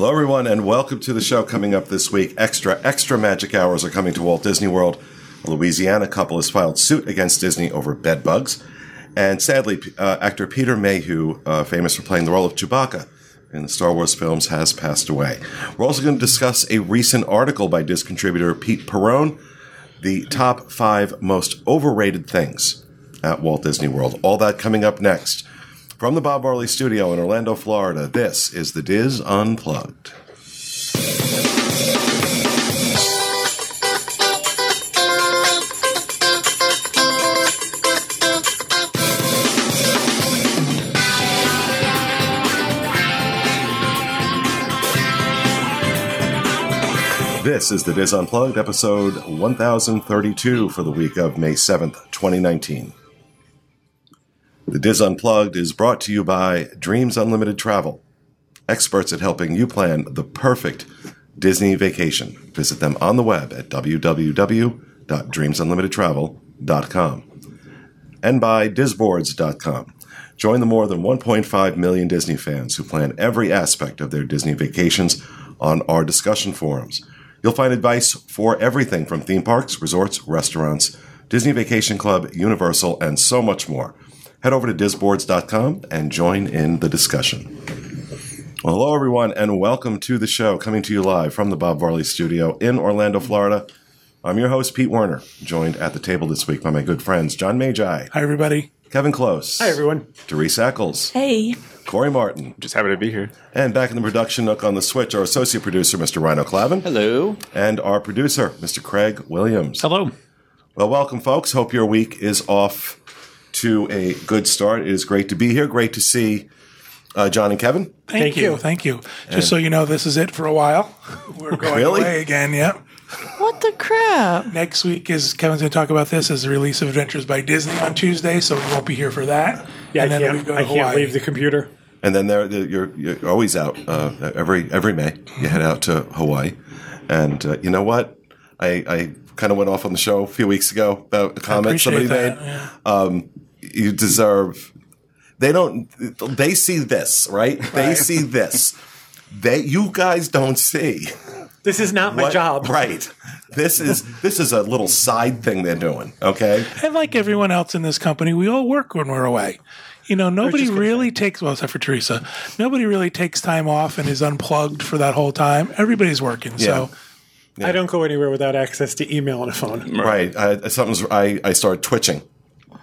Hello, everyone, and welcome to the show. Coming up this week, extra, extra magic hours are coming to Walt Disney World. A Louisiana couple has filed suit against Disney over bed bugs. And sadly, uh, actor Peter Mayhew, uh, famous for playing the role of Chewbacca in the Star Wars films, has passed away. We're also going to discuss a recent article by DIS contributor Pete Perrone, the top five most overrated things at Walt Disney World. All that coming up next. From the Bob Varley studio in Orlando, Florida, this is the DIS Unplugged. This is the DIS Unplugged, episode 1032 for the week of May 7th, 2019. The DIS Unplugged is brought to you by Dreams Unlimited Travel, experts at helping you plan the perfect Disney vacation. Visit them on the web at www.dreamsunlimitedtravel.com and by disboards.com. Join the more than 1.5 million Disney fans who plan every aspect of their Disney vacations on our discussion forums. You'll find advice for everything from theme parks, resorts, restaurants, Disney Vacation Club, Universal, and so much more. Head over to disboards.com and join in the discussion. Well, hello, everyone, and welcome to the show coming to you live from the Bob Varley studio in Orlando, Florida. I'm your host, Pete Werner, joined at the table this week by my good friends John Magi, Hi, everybody. Kevin Close, Hi, everyone. Therese Eccles, Hey. Corey Martin, Just happy to be here. and back in the production nook on the switch, our associate producer, Mr. Ryno Clavin, Hello. and our producer, Mr. Craig Williams. Hello. Well, welcome, folks. Hope your week is off to a good start. It is great to be here. Great to see uh, John and Kevin. Thank, Thank you. you. Thank you. Just so you know, this is it for a while. We're going Really? away again. Yep. What the crap? Next week is Kevin's going to talk about this as the release of Adventures by Disney on Tuesday, so we won't be here for that. Yeah, and I then we can't, go to I can't Hawaii. leave the computer. And then there, you're, you're always out uh, every every May. You head out to Hawaii, and uh, you know what? I, I kind of went off on the show a few weeks ago about a comment somebody that, made. yeah. Um, you deserve. They don't. They see this, right? They see this. They, you guys don't see. This is not my What- job. right? This is this is a little side thing they're doing. Okay, And like everyone else in this company, we all work when we're away. You know, nobody really takes, well, except for Teresa, nobody really takes time off and is unplugged for that whole time. Everybody's working. So, I don't go anywhere without access to email and a phone. right? I, something's I I start twitching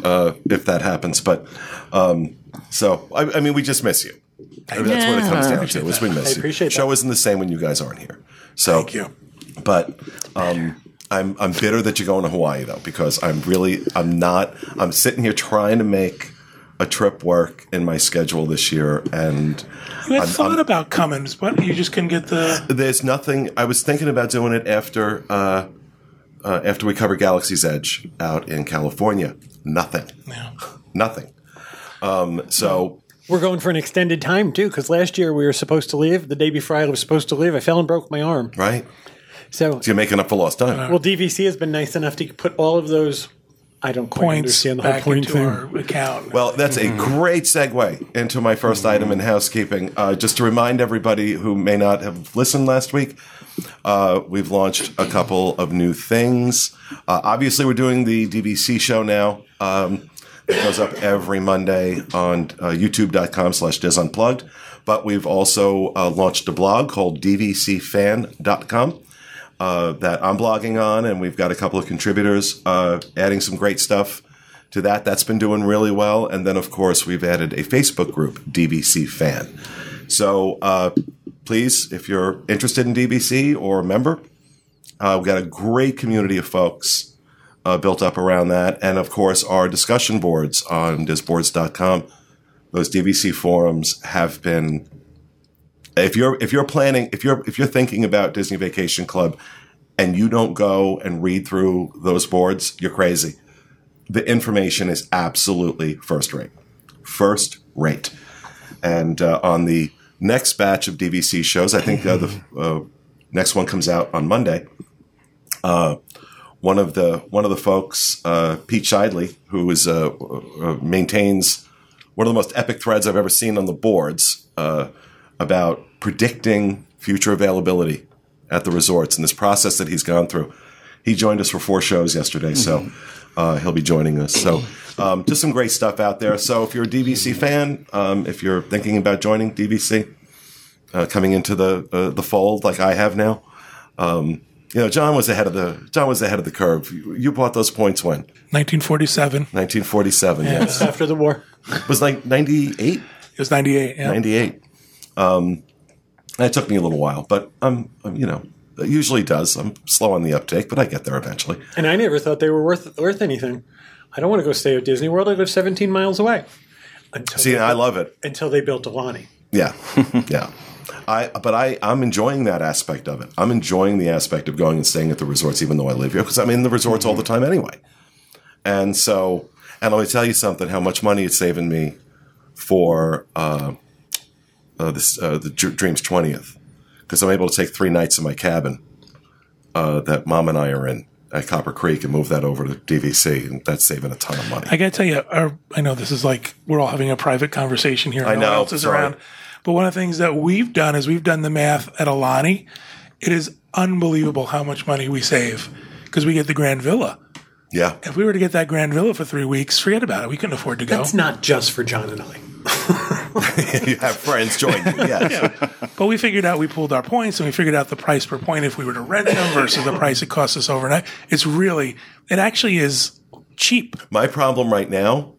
uh, if that happens. But um, so I, I mean, we just miss you. That's what it comes down to. Is we miss you. appreciate Show that. isn't the same when you guys aren't here. So thank you. But um, I'm I'm bitter that you're going to Hawaii though because I'm really I'm not I'm sitting here trying to make a trip work in my schedule this year and You had I'm- thought I'm- about Cummins, but you just couldn't get the. there's nothing I was thinking about doing it after uh, uh, after we covered Galaxy's Edge out in California. Nothing. Yeah. Nothing. Um, so We're going for an extended time too, because last year we were supposed to leave. The day before I was supposed to leave, I fell and broke my arm. right, So, you're making up for lost time. well, DVC has been nice enough to put all of those. I don't quite Points understand the whole back point into thing. our account. Well, that's a great segue into my 1st item in housekeeping. Uh, just to remind everybody who may not have listened last week, uh, we've launched a couple of new things. Uh, obviously, we're doing the DVC show now. Um, it goes up every Monday on uh, youtube.com slash disunplugged. But we've also uh, launched a blog called dvcfan.com uh, that I'm blogging on, and we've got a couple of contributors uh, adding some great stuff to that. That's been doing really well. And then, of course, we've added a Facebook group, DVC Fan. So uh, please, if you're interested in DVC or a member, uh, we've got a great community of folks uh, built up around that. And of course, our discussion boards on disboards.com, those DVC forums have been. If you're if you're planning if you're if you're thinking about Disney Vacation Club and you don't go and read through those boards, you're crazy. The information is absolutely first rate, first rate. And uh, on the next batch of DVC shows, I think uh, the uh, next one comes out on Monday. Uh, one of the one of the folks, uh, Pete Shidley, who is uh, uh, maintains one of the most epic threads I've ever seen on the boards uh, about predicting future availability at the resorts and this process that he's gone through. He joined us for four shows yesterday, so uh, he'll be joining us. So, um, just some great stuff out there. So, if you're a DVC fan, um, if you're thinking about joining DVC, uh, coming into the uh, the fold like I have now, um, you know, John was ahead of the John was ahead of the curve. You, you bought those points when 1947. 1947. Yes, After the war. it was like 98. It was 98. Yeah. 98. Um, it took me a little while, but I'm, I'm, you know, it usually does. I'm slow on the uptake, but I get there eventually. And I never thought they were worth worth anything. I don't want to go stay at Disney World. I live 17 miles away. Until See, they I love it. Until they built Aulani. Yeah, yeah. I, but I, I'm enjoying that aspect of it. I'm enjoying the aspect of going and staying at the resorts, even though I live here, because I'm in the resorts all the time anyway. And so, and let me tell you something: how much money it's saving me for uh, uh, this uh, the Dreams twentieth, because I'm able to take three nights in my cabin uh, that Mom and I are in at Copper Creek and move that over to DVC, and that's saving a ton of money. I gotta tell you, our, I know this is like we're all having a private conversation here. I no know, one else is sorry. around. But one of the things that we've done is we've done the math at Aulani. It is unbelievable how much money we save because we get the Grand Villa. Yeah, If we were to get that Grand Villa for three weeks, forget about it. We couldn't afford to go. It's not just for John and I. you have friends join you. Yes. But we figured out we pulled our points and we figured out the price per point if we were to rent them versus the price it costs us overnight. It's really, it actually is cheap. My problem right now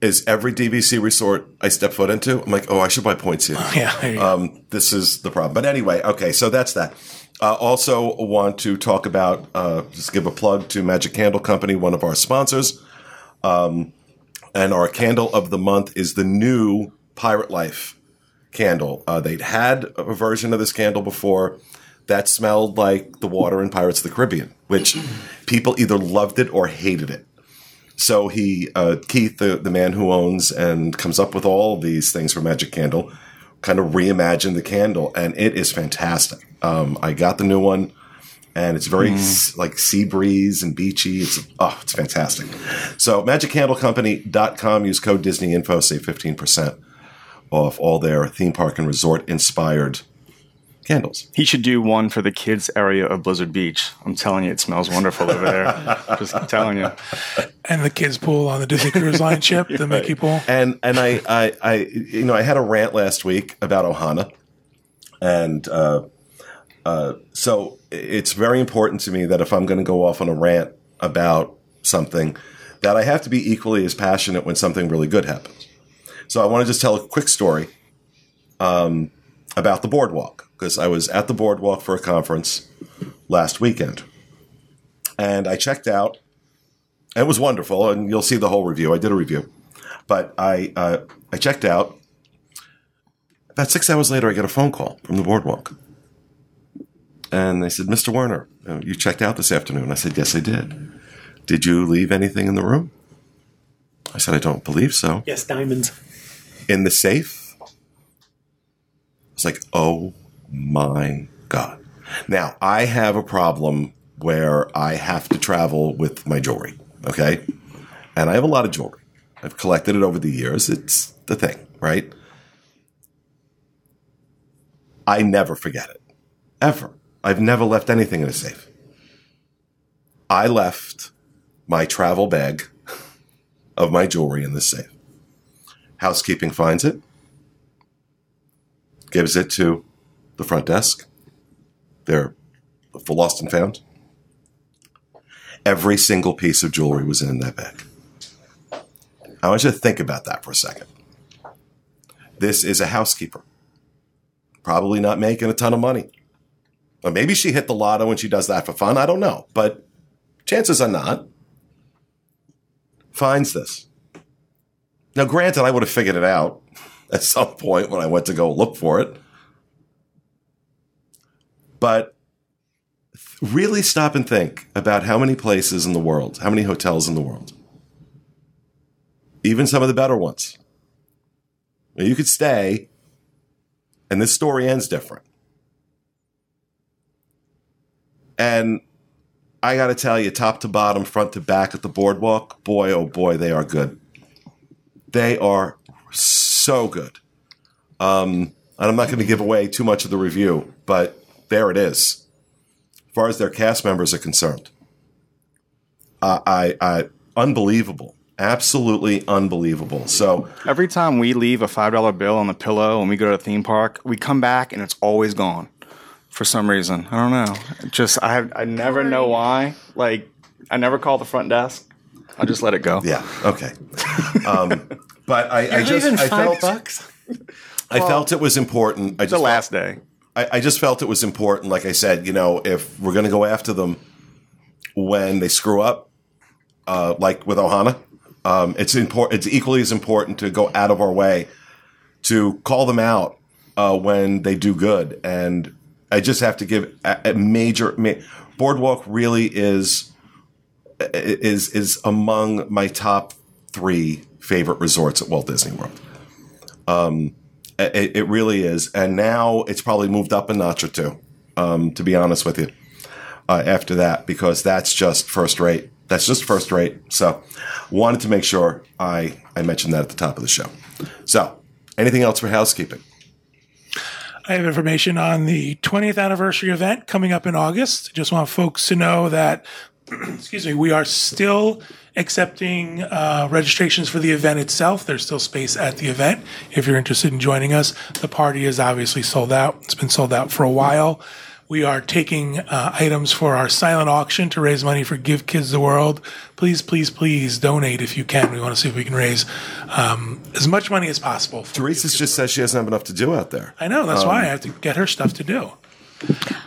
is every DVC resort I step foot into, I'm like, oh, I should buy points here. Yeah. there you go. Um, this is the problem. But anyway, okay, so that's that. Uh, also, want to talk about uh, just give a plug to Magic Candle Company, one of our sponsors. Um, and our candle of the month is the new Pirate Life candle. Uh, they'd had a version of this candle before that smelled like the water in Pirates of the Caribbean, which people either loved it or hated it. So he, uh, Keith, the, the man who owns and comes up with all these things for Magic Candle, kind of reimagined the candle, and it is fantastic. Um, I got the new one, and it's very s- like sea breeze and beachy. It's oh, it's fantastic. So magiccandlecompany.com. Use code Disney Info. Save fifteen percent off all their theme park and resort inspired candles. He should do one for the kids area of Blizzard Beach. I'm telling you, it smells wonderful over there. Just telling you. and the kids pool on the Disney Cruise Line ship, the Mickey pool. and and I, I I you know I had a rant last week about Ohana, and uh, uh, so it's very important to me that if I'm going to go off on a rant about something, that I have to be equally as passionate when something really good happens. So I want to just tell a quick story um, about the boardwalk because I was at the boardwalk for a conference last weekend, and I checked out. It was wonderful, and you'll see the whole review. I did a review but I uh, I checked out. About six hours later, I get a phone call from the boardwalk, and they said, "Mr. Werner, uh, you checked out this afternoon." I said, "Yes, I did." Did you leave anything in the room? I said, "I don't believe so." Yes, diamonds. In the safe. I was like, "Oh my god!" Now I have a problem where I have to travel with my jewelry. Okay, and I have a lot of jewelry. I've collected it over the years. It's the thing, right? I never forget it. Ever. I've never left anything in a safe. I left my travel bag of my jewelry in the safe. Housekeeping finds it, gives it to the front desk. They're for lost and found. Every single piece of jewelry was in that bag. I want you to think about that for a second. This is a housekeeper. Probably not making a ton of money. Or maybe she hit the lotto and she does that for fun. I don't know. But chances are not. Finds this. Now, granted, I would have figured it out at some point when I went to go look for it. But really stop and think about how many places in the world, how many hotels in the world, even some of the better ones. You could stay, and this story ends different. And I got to tell you, top to bottom, front to back at the boardwalk, boy, oh boy, they are good. They are so good. Um, and I'm not going to give away too much of the review, but there it is. As far as their cast members are concerned, uh, I, I, unbelievable, absolutely unbelievable. So Every time we leave a five dollar bill on the pillow and we go to a theme park, we come back and it's always gone for some reason. I don't know. It Just I I never know why. Like I never call the front desk. I just let it go. yeah, okay. Um, but I, I just Even I five felt bucks. I felt it was important. I The just last day. I, I just felt it was important. Like I said, you know, if we're going to go after them when they screw up, uh, like with Ohana, um, it's important. It's equally as important to go out of our way to call them out uh, when they do good. And I just have to give a, a major ma- Boardwalk really is is is among my top three favorite resorts at Walt Disney World. It, it really is, and now it's probably moved up a notch or two. Um, to be honest with you, uh, after that, because that's just first rate. That's just first rate. So, wanted to make sure I I mentioned that at the top of the show. So, anything else for housekeeping? I have information on the 20th anniversary event coming up in August. Just want folks to know that, excuse me, we are still accepting uh, registrations for the event itself. There's still space at the event if you're interested in joining us. The party is obviously sold out. It's been sold out for a while. We are taking uh, items for our silent auction to raise money for Give Kids the World. Please, please, please donate if you can. We want to see if we can raise um, as much money as possible. Teresa just says she doesn't have enough to do out there. I know. That's why I have to get her stuff to do.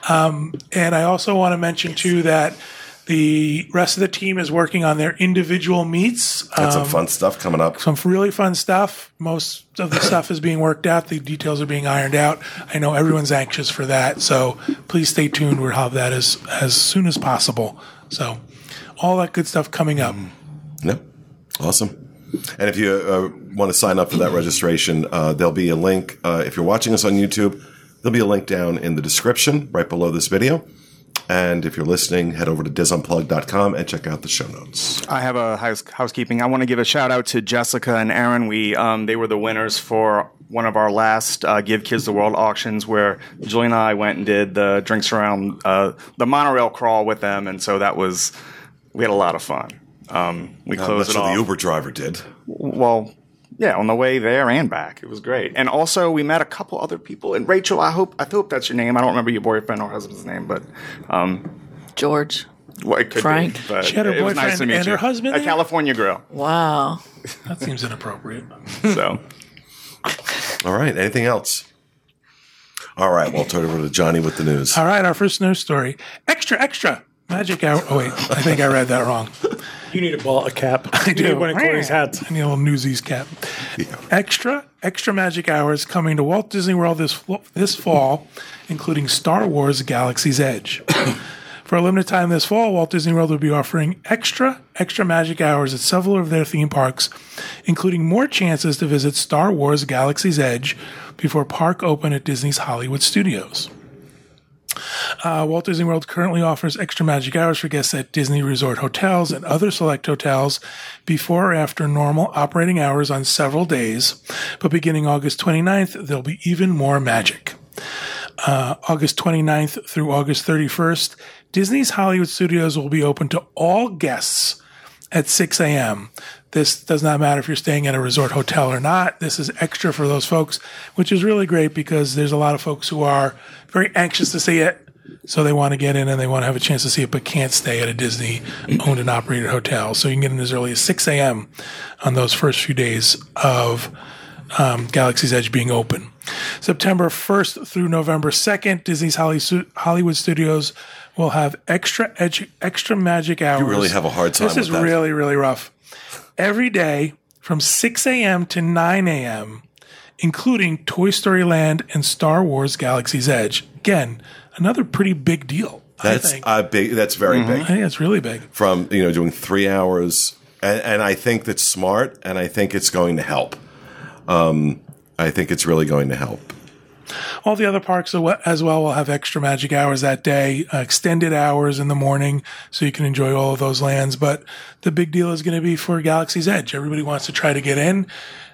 Um, and I also want to mention too that the rest of the team is working on their individual meets. Got some Um, fun stuff coming up. some really fun stuff. Most of the stuff is being worked out. The details are being ironed out. I know everyone's anxious for that. So please stay tuned. We'll have that as, as soon as possible. So all that good stuff coming up. Yep. Awesome. And if you uh, want to sign up for that registration, uh, there'll be a link. Uh, if you're watching us on YouTube, there'll be a link down in the description right below this video. And if you're listening, head over to disunplug.com and check out the show notes. I have a house, housekeeping. I want to give a shout out to Jessica and Aaron. We um, they were the winners for one of our last uh, Give Kids the World auctions, where Julie and I went and did the drinks around uh, the monorail crawl with them, and so that was we had a lot of fun. Um, we not closed it sure off. the Uber driver did. well, yeah, on the way there and back, it was great. And also, we met a couple other people. And Rachel, I hope I hope that's your name. I don't remember your boyfriend or husband's name, but um, George. well, it could Frank. Be, but She had her it was nice to boyfriend meet and you. her husband A there? California grill. Wow. That seems inappropriate. So. All right. Anything else? All right. Well, I'll turn it over to Johnny with the news. All right, our first news story. Extra, extra. Magic hour. Oh, wait. I think I read that wrong. You need a ball, a cap. I You need one of Corey's hats. I need a little Newsies cap. Extra, extra magic hours coming to Walt Disney World this this fall, including Star Wars: Galaxy's Edge. For a limited time this fall, Walt Disney World will be offering extra, extra magic hours at several of their theme parks, including more chances to visit Star Wars: Galaxy's Edge before park open at Disney's Hollywood Studios. Uh, Walt Disney World currently offers extra magic hours for guests at Disney Resort hotels and other select hotels before or after normal operating hours on several days. But beginning August 29th, there'll be even more magic. Uh, August 29th through August 31st, Disney's Hollywood Studios will be open to all guests at 6 a.m. This does not matter if you're staying at a resort hotel or not. This is extra for those folks, which is really great because there's a lot of folks who are very anxious to see it. So they want to get in and they want to have a chance to see it, but can't stay at a Disney owned and operated hotel. So you can get in as early as 6 a.m. on those first few days of um, Galaxy's Edge being open. September 1st through November 2nd, Disney's Hollywood Studios will have extra edge, extra magic hours. You really have a hard time This is that. really, really rough. Every day from 6 a.m. to 9 a.m., including Toy Story Land and Star Wars Galaxy's Edge. Again, another pretty big deal. I That's think. a big. That's very big. I think it's really big. From you know doing three hours, and, and I think that's smart, and I think it's going to help. Um, I think it's really going to help. All the other parks as well will have extra magic hours that day, uh, extended hours in the morning, so you can enjoy all of those lands. But the big deal is going to be for Galaxy's Edge. Everybody wants to try to get in.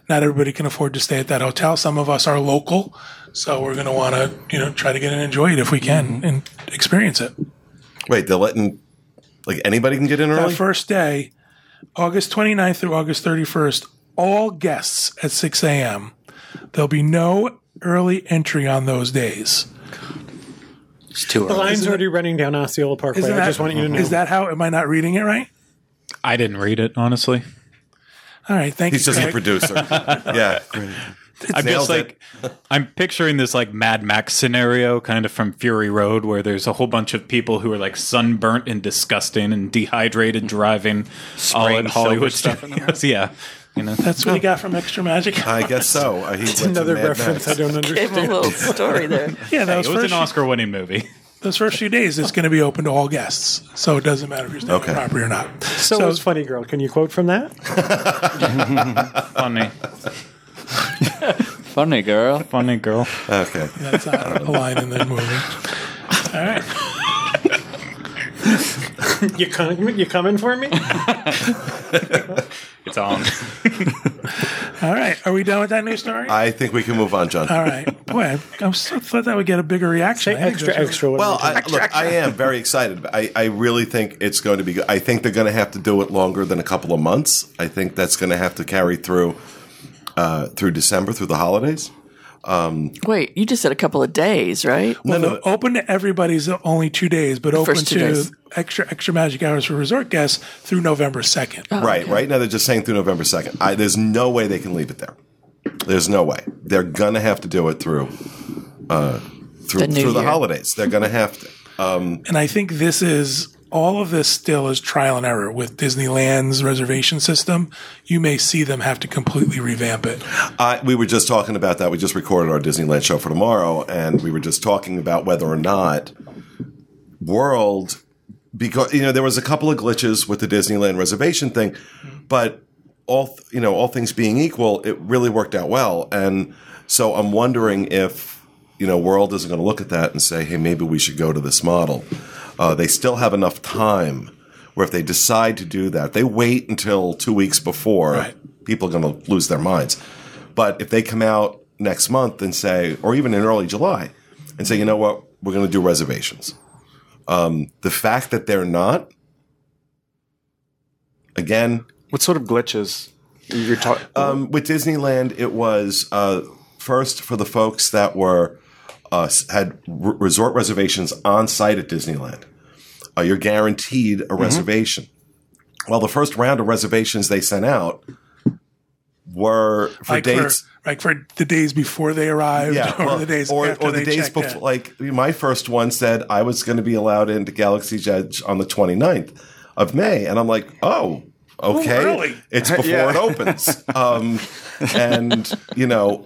not everybody can afford to stay at that hotel. Some of us are local, so we're going to want to, you know, try to get in and enjoy it if we can and experience it. Wait, they're letting like anybody can get in That early. first day, August 29th through August 31st, all guests at 6 a.m. There'll be no early entry on those days. It's too early. The early. line's already running down Osceola Parkway. Isn't I that, just want you to know. is that how? Am I not reading it right? I didn't read it honestly. All right, thank you. He's you. just a Craig. producer. yeah. I'm Nailed just like I'm picturing this like Mad Max scenario kind of from Fury Road where there's a whole bunch of people who are like sunburnt and disgusting and dehydrated driving all Spraying at Hollywood silver stuff in studios. yeah. You know. That's what he got from Extra Magic. I guess so. Uh, he went to Another Mad reference Max. I don't Gave him a understand. little story there. yeah, those It was first an Oscar winning movie. those first few days, it's going to be open to all guests, so it doesn't matter if you're staying Okay. on property or not. So, So- was Funny Girl. Can you quote from that? Funny. Funny girl. Funny girl. Okay. That's not a line in the movie. All right. You coming? You coming for me? It's on. All right. Are we done with that news story? I think we can move on, John. All right. Boy, I, I was so thought that would get a bigger reaction. Say extra, extra. Well, I, look, I am very excited. I, I really think it's going to be good. I think they're going to have to do it longer than a couple of months. I think that's going to have to carry through uh, through December, through the holidays. Wait, you just said a couple of days, right? Well, the open to everybody's only two days, but open to days. extra extra magic hours for resort guests through November second. right, right now they're just saying through November second. There's no way they can leave it there. There's no way. They're going to have to do it through uh, through The new through the holidays. They're going to have to. Um, And I think this is all of this still is trial and error with Disneyland's reservation system. You may see them have to completely revamp it. I, we were just talking about that. We just recorded our Disneyland show for tomorrow, and we were just talking about whether or not World, because you know there was a couple of glitches with the Disneyland reservation thing, but all you know, all things being equal, it really worked out well. And so I'm wondering if you know World isn't going to look at that and say, "Hey, maybe we should go to this model." Uh, they still have enough time where if they decide to do that, they wait until two weeks before Right. people are going to lose their minds. But if they come out next month and say, or even in early July, and say, you know what, we're going to do reservations. Um, the fact that they're not, again, What sort of glitches you're talking? um, with Disneyland, it was uh, first for the folks that were uh, had r- resort reservations on site at Disneyland. Uh, you're guaranteed a reservation. Well, the first round of reservations they sent out were for like dates. for like for the days before they arrived, yeah, or well, the days or, after or the they days checked before. in. Like my first one said, I was going to be allowed into Galaxy's Edge on the 29th of May, and I'm like, oh, okay, early. it's before Yeah. it opens, um, and you know,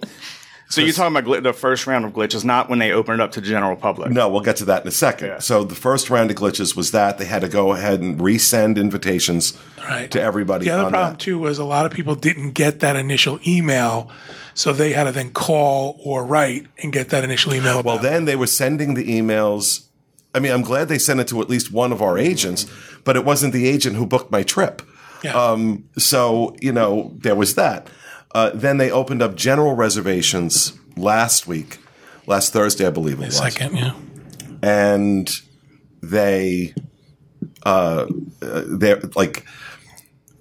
so you're talking about gl- the first round of glitches, not when they open it up to the general public. no, we'll get to that in a second. Yeah. So the first round of glitches was that they had to go ahead and resend invitations Right. to everybody. The other on problem that. too was a lot of people didn't get that initial email, so they had to then call or write and get that initial email. Well, about then they were sending the emails. I mean, I'm glad they sent it to at least one of our agents, but it wasn't the agent who booked my trip. Yeah. Um, so, you know, there was that. Uh, then they opened up general reservations last week, last Thursday, I believe it was. second, yeah. And they, uh, uh, they're like,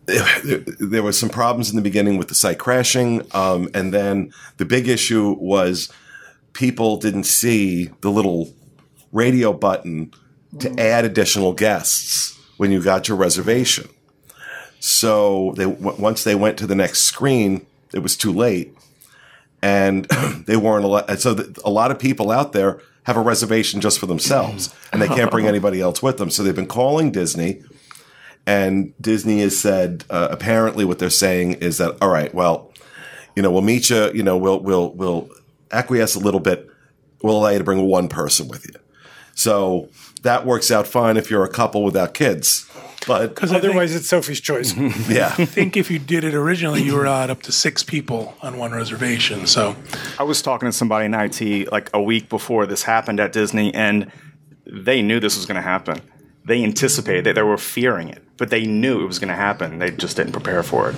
there, there was some problems in the beginning with the site crashing. Um, and then the big issue was people didn't see the little radio button to add additional guests when you got your reservation. So they w- once they went to the next screen, it was too late, and they weren't. Al- and so a lot of people out there have a reservation just for themselves, and they can't bring anybody else with them. So they've been calling Disney, and Disney has said uh, apparently what they're saying is that all right, well, you know, we'll meet you. You know, we'll we'll we'll acquiesce a little bit. We'll allow you to bring one person with you. So that works out fine if you're a couple without kids. But Because otherwise, Otherwise, it's Sophie's choice. yeah, I think if you did it originally, you were allowed up to six people on one reservation. So I was talking to somebody in IT like a week before this happened at Disney, and they knew this was going to happen. They anticipated it. They were fearing it, but they knew it was going to happen. They just didn't prepare for it.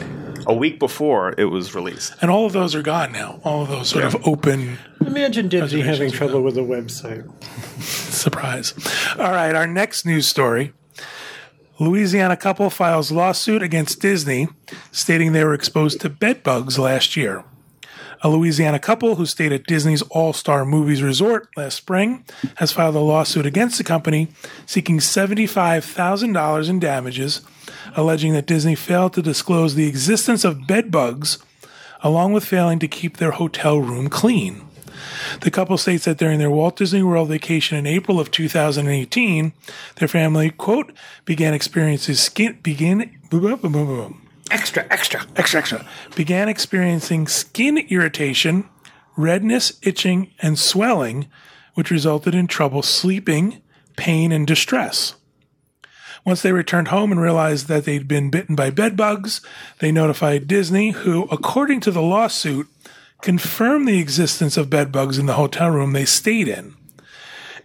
A week before it was released. And all of those are gone now. All of those sort of open Imagine Disney having trouble with a website. surprise. All right, our next news story. Louisiana couple files lawsuit against Disney, stating they were exposed to bed bugs last year. A Louisiana couple who stayed at Disney's All Star Movies Resort last spring has filed a lawsuit against the company seeking $75,000 in damages, alleging that Disney failed to disclose the existence of bed bugs along with failing to keep their hotel room clean. The couple states that during their Walt Disney World vacation in April of 2018, their family, quote, began experiencing skin, begin, boom, boom, boom, boom, Extra, extra. extra, extra, began experiencing skin irritation, redness, itching, and swelling, which resulted in trouble sleeping, pain, and distress. Once they returned home and realized that they'd been bitten by bed bugs, they notified Disney, who, according to the lawsuit, confirmed the existence of bed bugs in the hotel room they stayed in.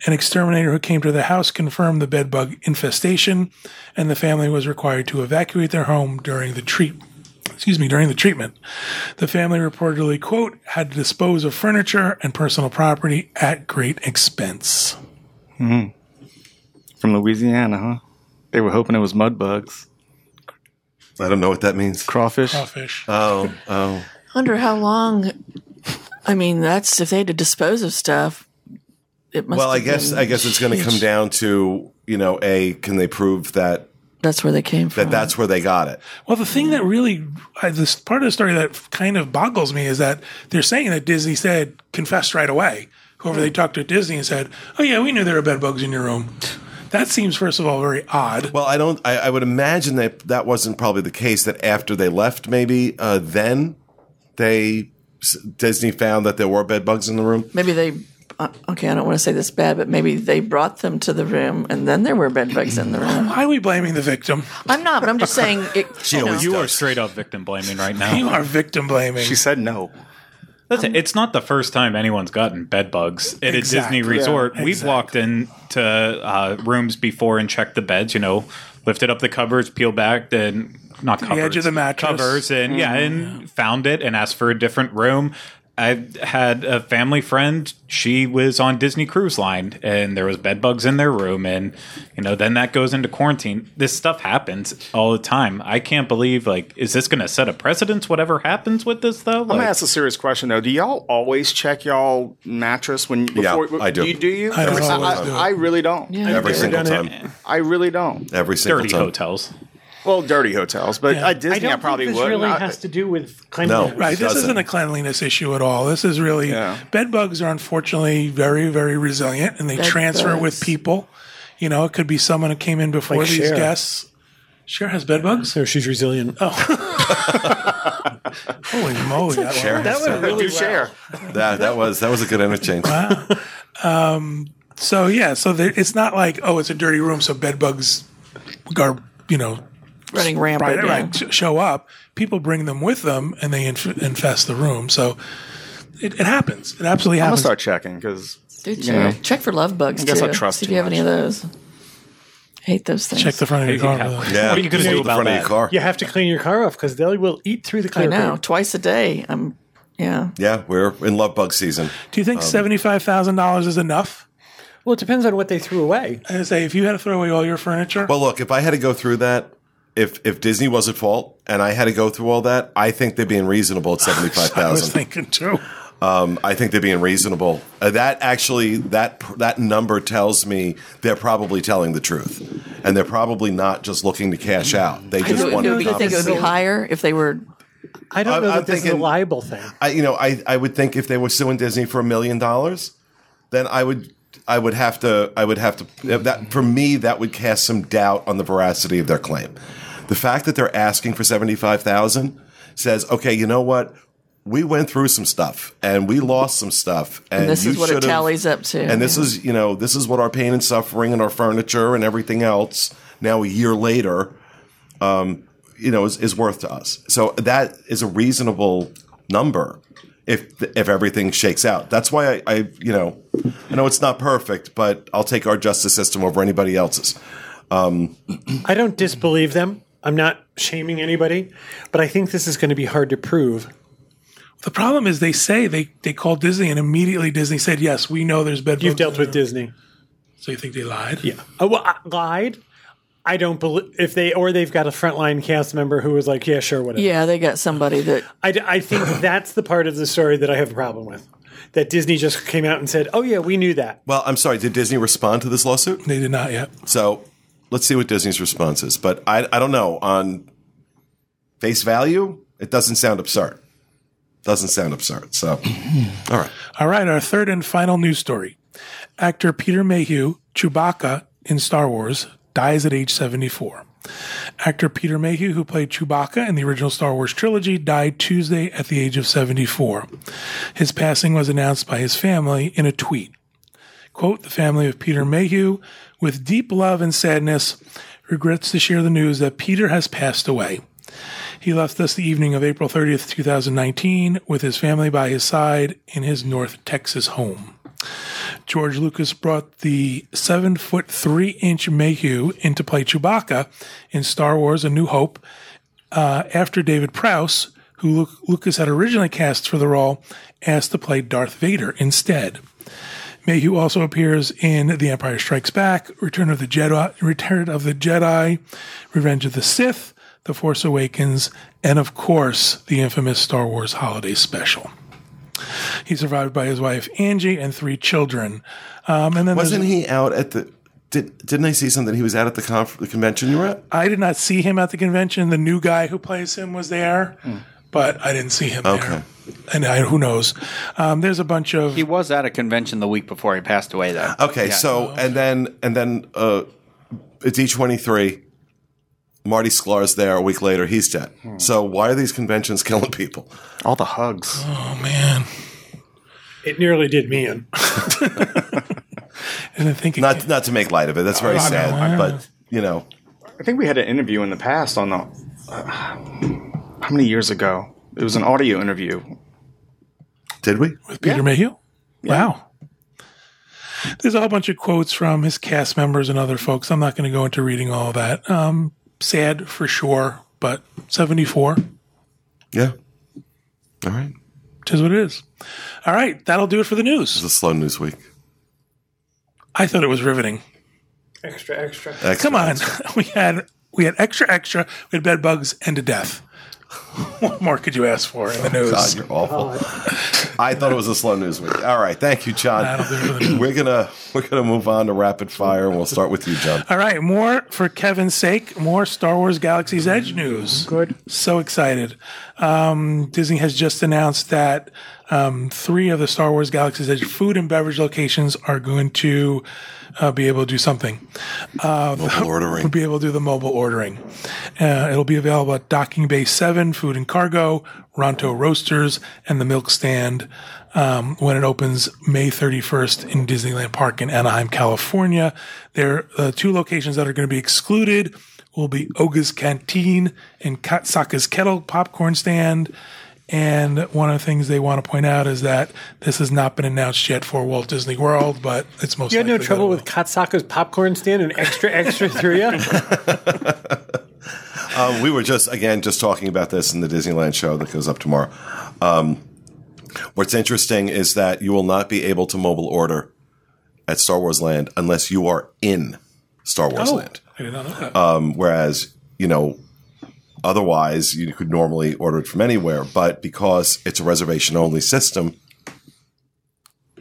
An exterminator who came to the house confirmed the bed bug infestation, and the family was required to evacuate their home during the treat. Excuse me, during the treatment. The family reportedly, quote, had to dispose of furniture and personal property at great expense. Mm-hmm. From Louisiana, huh? They were hoping it was mud bugs. I don't know what that means. Crawfish. Crawfish. Oh, oh. Wonder how long. I mean, that's if they had to dispose of stuff. It must. Well, I guess I guess it's going to come down to you know a can they prove that That's where they came from. that that's where they got it. Well, the thing that really, I, this part of the story that kind of boggles me is that they're saying that Disney said confessed right away. Whoever they talked to at Disney and said, "Oh yeah, we knew there were bed bugs in your room." That seems, first of all, very odd. Well, I don't. I, I would imagine that that wasn't probably the case. That after they left, maybe uh, then they Disney found that there were bed bugs in the room. Maybe they. Uh, okay, I don't want to say this bad, but maybe they brought them to the room, and then there were bed bugs in the room. Why are we blaming the victim? I'm not, but I'm just saying. It, She you know, always You are straight up victim blaming right now. You are victim blaming. She said no. Listen, it's not the first time anyone's gotten bed bugs at Exactly. a Disney resort. Yeah, We've exactly. walked into uh, rooms before and checked the beds. You know, lifted up the covers, peeled back, then not covers, edge of the mattress. covers, and yeah, and found it and asked for a different room. I had a family friend. She was on Disney Cruise Line, and there was bed bugs in their room, and you know, then that goes into quarantine. This stuff happens all the time. I can't believe like, is this going to set a precedence? Whatever happens with this, though, I'm gonna ask a serious question though. Do y'all always check y'all mattress when Yeah, before? I do. You, do you? I don't I, I- do. I really don't. Yeah. Every never single time. I really don't. Every single dirty time. hotels. Well, dirty hotels, but Yeah. at Disney, I I, don't probably think this would. really I- has to do with cleanliness. No, Right. This doesn't. isn't a cleanliness issue at all. This is really Yeah. bed bugs are unfortunately very, very resilient and they Bed transfer bugs. with people. You know, it could be someone who came in before Like these Cher. guests. Cher has bed bugs? So she's resilient. Oh. Holy moly. that Cher that has really uh, do share. That that was that was a good interchange. Um, so, yeah, so there, it's not like, oh, it's a dirty room, so bed bugs are, you know, running rampant. right, yeah. right, sh- show up. People bring them with them and they inf- infest the room. So it, it happens. It absolutely happens. I'm gonna start checking because Dude, know, check, check for love bugs I guess too. I trust See if you have any of much. those. Hate those things. Check the front of your car. Yeah. Yeah, What are you gonna just do the about front of that? your car? You have to clean your car off because they will eat through the I clear know coat. twice a day. I'm yeah. Yeah, we're in love bug season. Do you think um, $75,000 is enough? Well, it depends on what they threw away. I say, if you had to throw away all your furniture, Well, look, if I had to go through that, if if Disney was at fault and I had to go through all that, I think they're being reasonable at seventy five thousand. I was thinking too. Um, I think they're being reasonable. Uh, that actually that that number tells me they're probably telling the truth, and they're probably not just looking to cash out. They just Do, want do to. you think it would be higher if they were? I don't I'm- know that I'm this is a liable thing. I, you know, I, I would think if they were suing Disney for a million dollars, then I would I would have to I would have to that for me that would cast some doubt on the veracity of their claim. The fact that they're asking for seventy five thousand says, okay, you know what? We went through some stuff and we lost some stuff, and, And this you is what it should've- tallies up to. And this is you know this is what our pain and suffering and our furniture and everything else now a year later um, you know is, is worth to us. So that is a reasonable number if if everything shakes out. That's why I, I you know I know it's not perfect, but I'll take our justice system over anybody else's. Um, I don't disbelieve them. I'm not shaming anybody, but I think this is going to be hard to prove. The problem is they say they, they called Disney and immediately Disney said, yes, we know there's bed You've dealt with. Disney. So you think they lied? Yeah. Oh, well, I lied. I don't believe if they or they've got a frontline cast member who was like, yeah, sure, whatever. Yeah, they got somebody that I, d- I think that's the part of the story that I have a problem with. That Disney just came out and said, "Oh yeah, we knew that." Well, I'm sorry. Did Disney respond to this lawsuit? They did not yet. So let's see what Disney's response is. But I, I don't know. On face value, it doesn't sound absurd. Doesn't sound absurd. So, all right. All right, our third and final news story. Actor Peter Mayhew, Chewbacca in Star Wars, dies at age 74. Actor Peter Mayhew, who played Chewbacca in the original Star Wars trilogy, died Tuesday at the age of 74. His passing was announced by his family in a tweet. Quote, the family of Peter Mayhew, with deep love and sadness, regrets to share the news that Peter has passed away. He left us the evening of April 30th, 2019, with his family by his side in his North Texas home. George Lucas brought the seven foot three inch Mayhew into play Chewbacca in Star Wars A New Hope uh, after David Prowse, who Lucas had originally cast for the role, asked to play Darth Vader instead. Mayhew also appears in The Empire Strikes Back, Return of the Jedi, Return of the Jedi, Revenge of the Sith, The Force Awakens, and of course, the infamous Star Wars Holiday Special. He's survived by his wife Angie and three children. Um, and then Wasn't he out at the? Did didn't I see something? He was out at the conf- the convention you were at. I did not see him at the convention. The new guy who plays him was there, but I didn't see him Okay. there. And I, who knows? Um, there's a bunch of He was at a convention the week before he passed away, though. Okay, Yeah. so and then and then uh, it's E twenty three. Marty Sklar's there a week later. He's dead. So why are these conventions killing people? All the hugs. oh man, It nearly did me in. and I think it Not not to make light of it. That's very sad. But you know, I think we had an interview in the past on the. Uh, how many years ago? It was an audio interview. did we? with Peter Mayhew. Wow. There's a whole bunch of quotes from his cast members and other folks. I'm not going to go into reading all of that. Um, sad for sure, but 74 Yeah. All right. is what it is. All right, that'll do it for the news. It's a slow news week. I thought it was riveting. Extra, extra. Excellent. Come on, we had we had extra extra. We had bed bugs and a death. What more could you ask for in the news? God, you're awful. I thought it was a slow news week. All right, thank you, John. That'll do it for the news. We're gonna we're gonna move on to rapid fire, and we'll start with you, John. All right, more for Kevin's sake, more Star Wars Galaxy's Edge news. Good. So excited. Um, Disney has just announced that um, three of the Star Wars Galaxy's Edge food and beverage locations are going to uh, be able to do something. Mobile ordering. We'll be able to do the mobile ordering. Uh, it'll be available at Docking Bay 7, Food and Cargo, Ronto Roasters, and the Milk Stand um, when it opens May 31st in Disneyland Park in Anaheim, California. There are uh, two locations that are going to be excluded will be Oga's Canteen and Kat Saka's Kettle Popcorn Stand. And one of the things they want to point out is that this has not been announced yet for Walt Disney World, but it's most You had no trouble that it with Kat Saka's popcorn stand and extra, extra through you? Um, we were just again just talking about this in the Disneyland show that goes up tomorrow. Um, what's interesting is that you will not be able to mobile order at Star Wars Land unless you are in Star Wars will. Land. Oh, I did not know that. Um, whereas you know otherwise you could normally order it from anywhere, but because it's a reservation only system.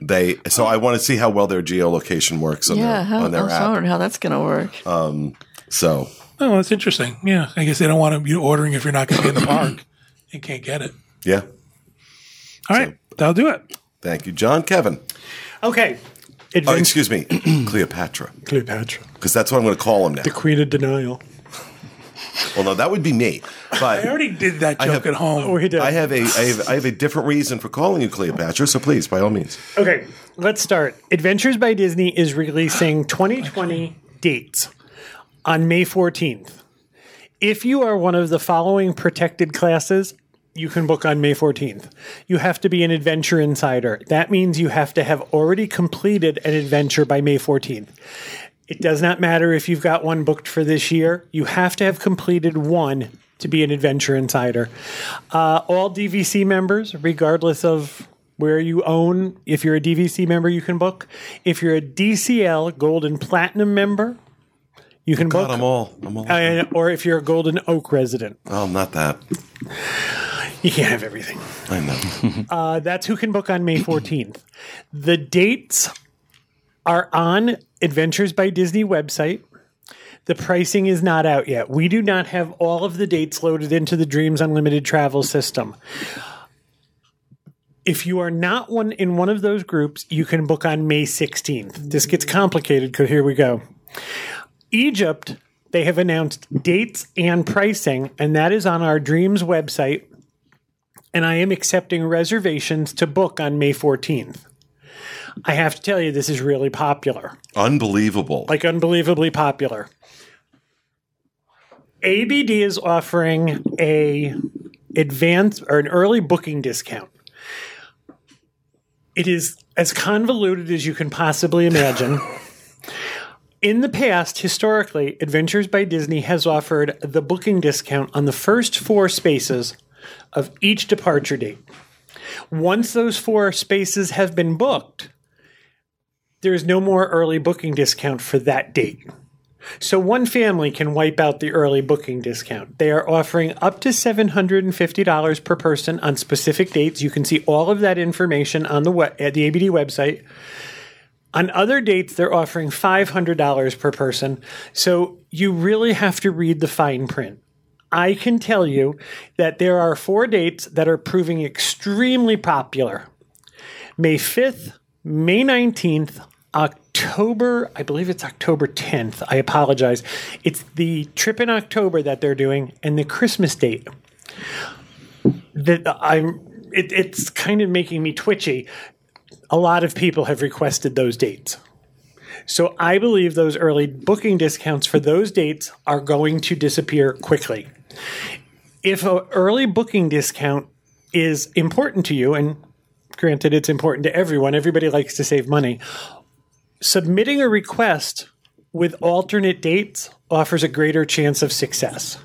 They so I want to see how well their geolocation works on yeah, their how, on their I'm app. wondering how that's going to work. Um, so Oh, that's interesting. Yeah, I guess they don't want to be ordering if you're not going to be in the park and can't get it. yeah, All right, that'll do it. thank you, John. Kevin. Okay. Oh, excuse me, Cleopatra, Cleopatra. because that's what I'm going to call him now. The Queen of Denial. Well, no, that would be me. But I already did that joke have- at home. Oh, he did. I have a I have, I have a different reason for calling you Cleopatra. So please, by all means. Okay, let's start. Adventures by Disney is releasing 2020 dates on May 14th. If you are one of the following protected classes, you can book on May 14th. You have to be an adventure insider. That means you have to have already completed an adventure by May 14th. It does not matter if you've got one booked for this year. You have to have completed one to be an Adventure Insider. Uh, all DVC members, regardless of where you own, if you're a DVC member, you can book. If you're a DCL Gold and Platinum member, you can God, book. I'm all. I'm all. Uh, or if you're a Golden Oak resident, oh, not that. you can't have everything. I know. Uh, that's who can book on May 14th. The dates are on Adventures by Disney website. The pricing is not out yet. We do not have all of the dates loaded into the Dreams Unlimited travel system. If you are not one in one of those groups, you can book on May 16th. This gets complicated because here we go. Egypt, they have announced dates and pricing, and that is on our Dreams website and I am accepting reservations to book on May 14th. I have to tell you, this is really popular, Unbelievable. like unbelievably popular. ABD is offering a advance or an early booking discount. It is as convoluted as you can possibly imagine. In the past, historically, Adventures by Disney has offered the booking discount on the first four spaces of each departure date. Once those four spaces have been booked, there is no more early booking discount for that date. So one family can wipe out the early booking discount. They are offering up to $750 per person on specific dates. You can see all of that information on the at the ABD website. On other dates, they're offering $500 per person. So you really have to read the fine print. I can tell you that there are four dates that are proving extremely popular May 5th, May 19th, October, I believe it's October 10th. I apologize. It's the trip in October that they're doing and the Christmas date. That I'm it, it's kind of making me twitchy. A lot of people have requested those dates. So I believe those early booking discounts for those dates are going to disappear quickly. If an early booking discount is important to you, and granted it's important to everyone, everybody likes to save money, submitting a request with alternate dates offers a greater chance of success.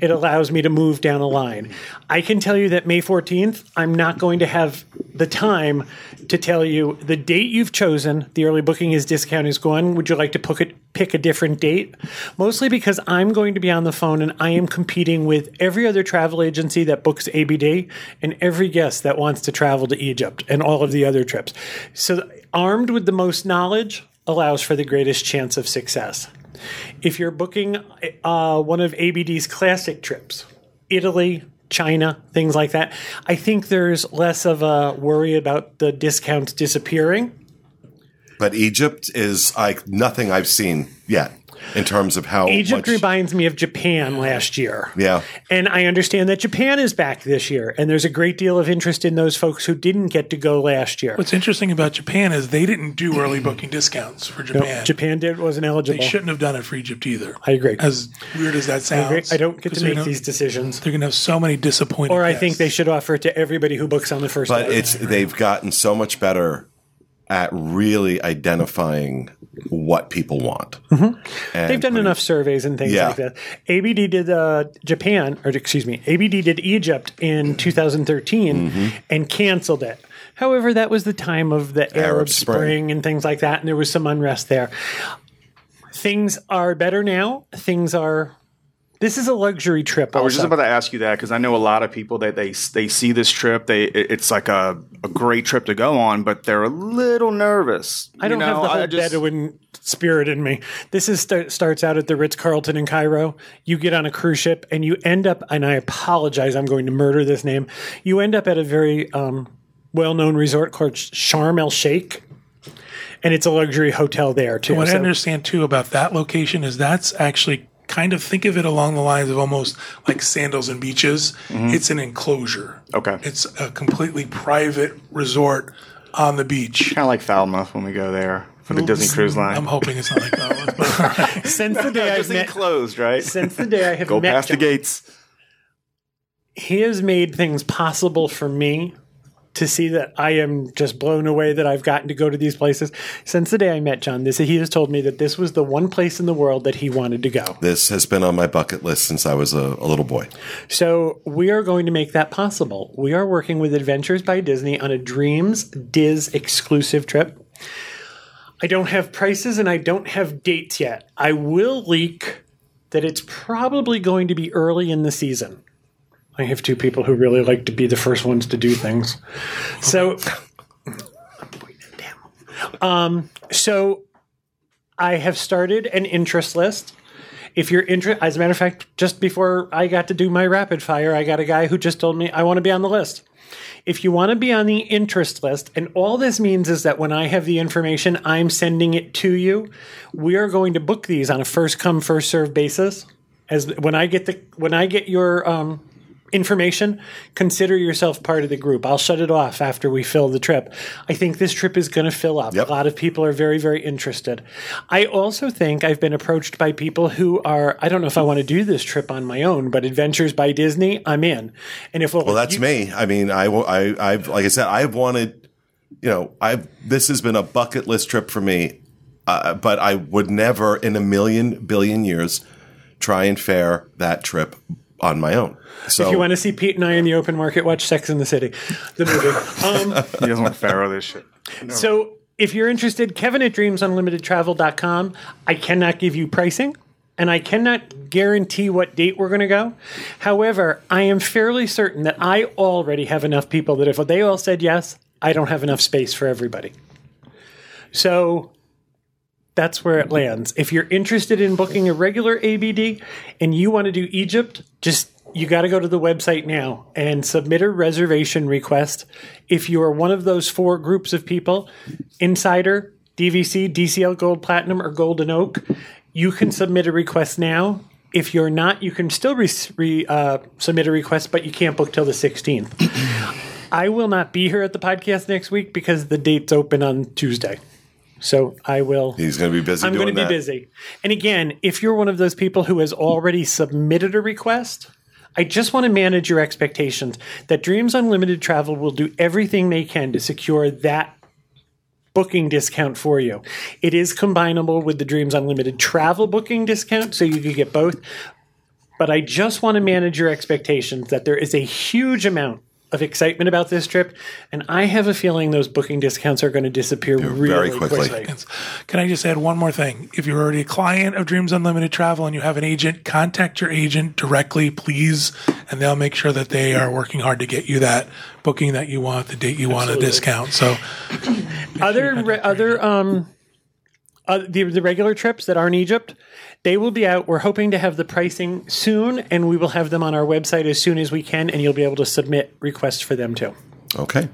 It allows me to move down a line. I can tell you that May 14th, I'm not going to have the time to tell you the date you've chosen, the early booking is discount is gone. Would you like to pick a, pick a different date? Mostly because I'm going to be on the phone and I am competing with every other travel agency that books ABD and every guest that wants to travel to Egypt and all of the other trips. So, armed with the most knowledge allows for the greatest chance of success. If you're booking uh, one of ABD's classic trips, Italy, China, things like that, I think there's less of a worry about the discounts disappearing. but Egypt is like nothing I've seen yet in terms of how Egypt much. reminds me of Japan last year. yeah. And I understand that Japan is back this year, and there's a great deal of interest in those folks who didn't get to go last year. What's interesting about Japan is they didn't do early booking discounts for Japan. Japan did wasn't eligible. They shouldn't have done it for Egypt either. I agree. As weird as that I, agree. sounds, I don't get to make gonna- these decisions. They're going to have so many disappointed. Or I think they should offer it to everybody who books on the first But day. it's they've gotten so much better at really identifying what people want. And They've done putting- enough surveys and things Yeah. like that. ABD did uh, Japan, or excuse me, ABD did Egypt in 2013 Mm-hmm. and canceled it. However, that was the time of the Arab, Arab Spring. Spring. and things like that, and there was some unrest there. Things are better now. Things are. This is a luxury trip. I was just about to ask you that because I know a lot of people that they they see this trip. They it's like a, a great trip to go on, but they're a little nervous. I don't You know, have the whole just- Bedouin spirit in me. This is start, starts out at the Ritz Carlton in Cairo. You get on a cruise ship and you end up, and I apologize, I'm going to murder this name. You end up at a very um, well known resort called Sharm el Sheikh, and it's a luxury hotel there too. What I understand too about that location is that's actually kind of think of it along the lines of almost like sandals and beaches. Mm-hmm. It's an enclosure. Okay. It's a completely private resort on the beach. kind of like Falmouth when we go there for the Disney Cruise Line. I'm hoping it's not like that one. but all right. since the day I've just met, enclosed, right? since the day I have Go met past the gates. he has made things possible for me to see that I am just blown away that I've gotten to go to these places. Since the day I met John, this he has told me that this was the one place in the world that he wanted to go. This has been on my bucket list since I was a, a little boy. So we are going to make that possible. We are working with Adventures by Disney on a Dreams DIS exclusive trip. I don't have prices and I don't have dates yet. I will leak that it's probably going to be early in the season. I have two people who really like to be the first ones to do things. So, um, so I have started an interest list. If you're interested, as a matter of fact, just before I got to do my rapid fire, I got a guy who just told me I want to be on the list. If you want to be on the interest list, and all this means is that when I have the information, I'm sending it to you. We are going to book these on a first come first serve basis. As when I get the when I get your um, information, consider yourself part of the group. I'll shut it off after we fill the trip. I think this trip is going to fill up. Yep. A lot of people are very, very interested. I also think I've been approached by people who are, I don't know if I want to do this trip on my own, but Adventures by Disney, I'm in. And if Well, that's me. I mean, I, I, I've, like I said, I've wanted, you know, I've, this has been a bucket list trip for me, uh, but I would never in a million billion years try and fare that trip on my own. So If you want to see Pete and I in the open market, watch Sex in the City, the movie. Um, He doesn't want to Pharaoh this shit. So if you're interested, Kevin at dreamsunlimitedtravel.com. I cannot give you pricing and I cannot guarantee what date we're going to go. However, I am fairly certain that I already have enough people that if they all said yes, I don't have enough space for everybody. So that's where it lands. If you're interested in booking a regular ABD and you want to do Egypt, just you got to go to the website now and submit a reservation request. If you are one of those four groups of people, Insider, DVC, DCL Gold Platinum, or Golden Oak, you can submit a request now. If you're not, you can still re- re- uh, submit a request, but you can't book till the 16th. I will not be here at the podcast next week because the date's open on Tuesday. So I will. he's going to be busy I'm going to be that. busy. And again, if you're one of those people who has already submitted a request, I just want to manage your expectations that Dreams Unlimited Travel will do everything they can to secure that booking discount for you. It is combinable with the Dreams Unlimited travel booking discount, so you could get both. But I just want to manage your expectations that there is a huge amount of excitement about this trip, and I have a feeling those booking discounts are going to disappear really very quickly. quickly. Can I just add one more thing? If you're already a client of Dreams Unlimited Travel and you have an agent, contact your agent directly, please, and they'll make sure that they are working hard to get you that booking that you want, the date you want, a discount. So, other re- other um uh, the the regular trips that aren't Egypt, they will be out. We're hoping to have the pricing soon, and we will have them on our website as soon as we can, and you'll be able to submit requests for them too. Okay.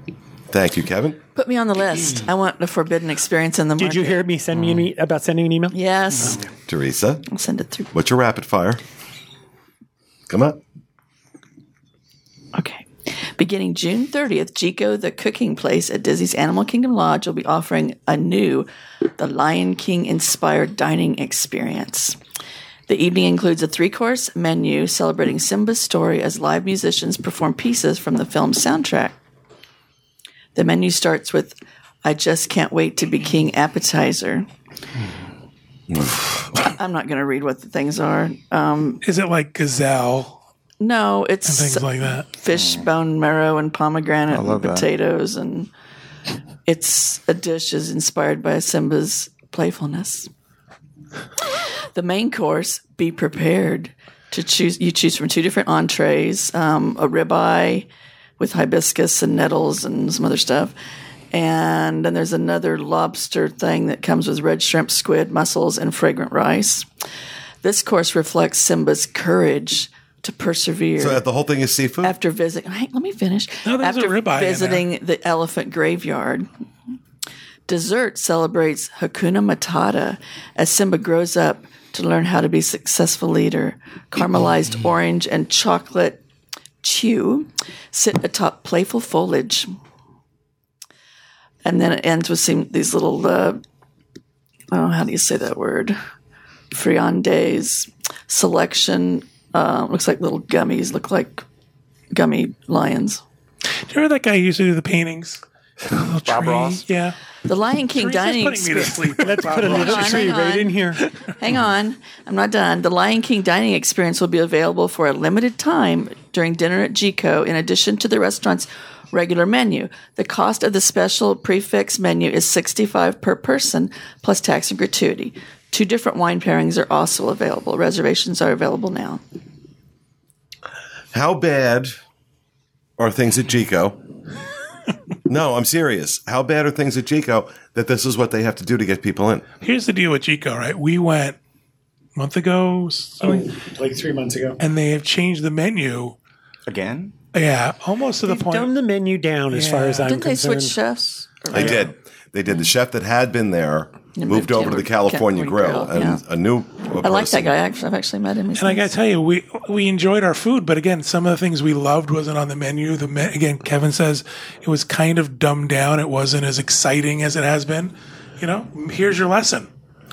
Thank you, Kevin. Put me on the list. I want the forbidden experience in the market. Did you hear me send me an e- about sending an email? Yes. Teresa, I'll send it through. what's your rapid fire? Come on. Okay. Beginning June 30th, Jiko, the cooking place at Disney's Animal Kingdom Lodge, will be offering a new The Lion King inspired dining experience. The evening includes a three course menu celebrating Simba's story as live musicians perform pieces from the film's soundtrack. The menu starts with I just can't wait to be king appetizer. I'm not going to read what the things are. Um, is it like gazelle no, and it's things like that? fish bone marrow and pomegranate and love that. potatoes and it's a dish is inspired by Simba's playfulness. The main course, be prepared to choose. You choose from two different entrees: um, a ribeye with hibiscus and nettles and some other stuff, and then there's another lobster thing that comes with red shrimp, squid, mussels, and fragrant rice. This course reflects Simba's courage to persevere So the whole thing is seafood? after visiting. Let me finish. No, there's a after ribeye in there. visiting the elephant graveyard, dessert celebrates Hakuna Matata as Simba grows up to learn how to be a successful leader. Caramelized orange and chocolate chew sit atop playful foliage. And then it ends with some these little, uh, oh, how do you say that word? Friandes selection. Uh, looks like little gummies. Look like gummy lions. Do you remember that guy who used to do the paintings? The little Bob tree? Ross? Yeah. The Lion King Teresa's dining putting me to experience. sleep. Let's put a little on, tree hang right on. in here. Hang on, I'm not done. The Lion King dining experience will be available for a limited time during dinner at Jiko in addition to the restaurant's regular menu. The cost of the special prix fixe menu is 65 per person plus tax and gratuity. Two different wine pairings are also available. Reservations are available now. How bad are things at Jiko? no, I'm serious. How bad are things at Jiko that this is what they have to do to get people in? Here's the deal with Jiko, right? We went a month ago, something, oh, Like three months ago. and they have changed the menu. Again? Yeah, almost to the point. They've point. dumbed the menu down as far as I'm Didn't they switch chefs? They did. They did. The chef that had been there moved moved over to the California, California Grill, Grill, and yeah. a new. I like that guy. Actually, I've actually met him. He's And I got to tell you, we we enjoyed our food, but again, some of the things we loved wasn't on the menu. The me- again, Kevin says it was kind of dumbed down. It wasn't as exciting as it has been. You know, here's your lesson.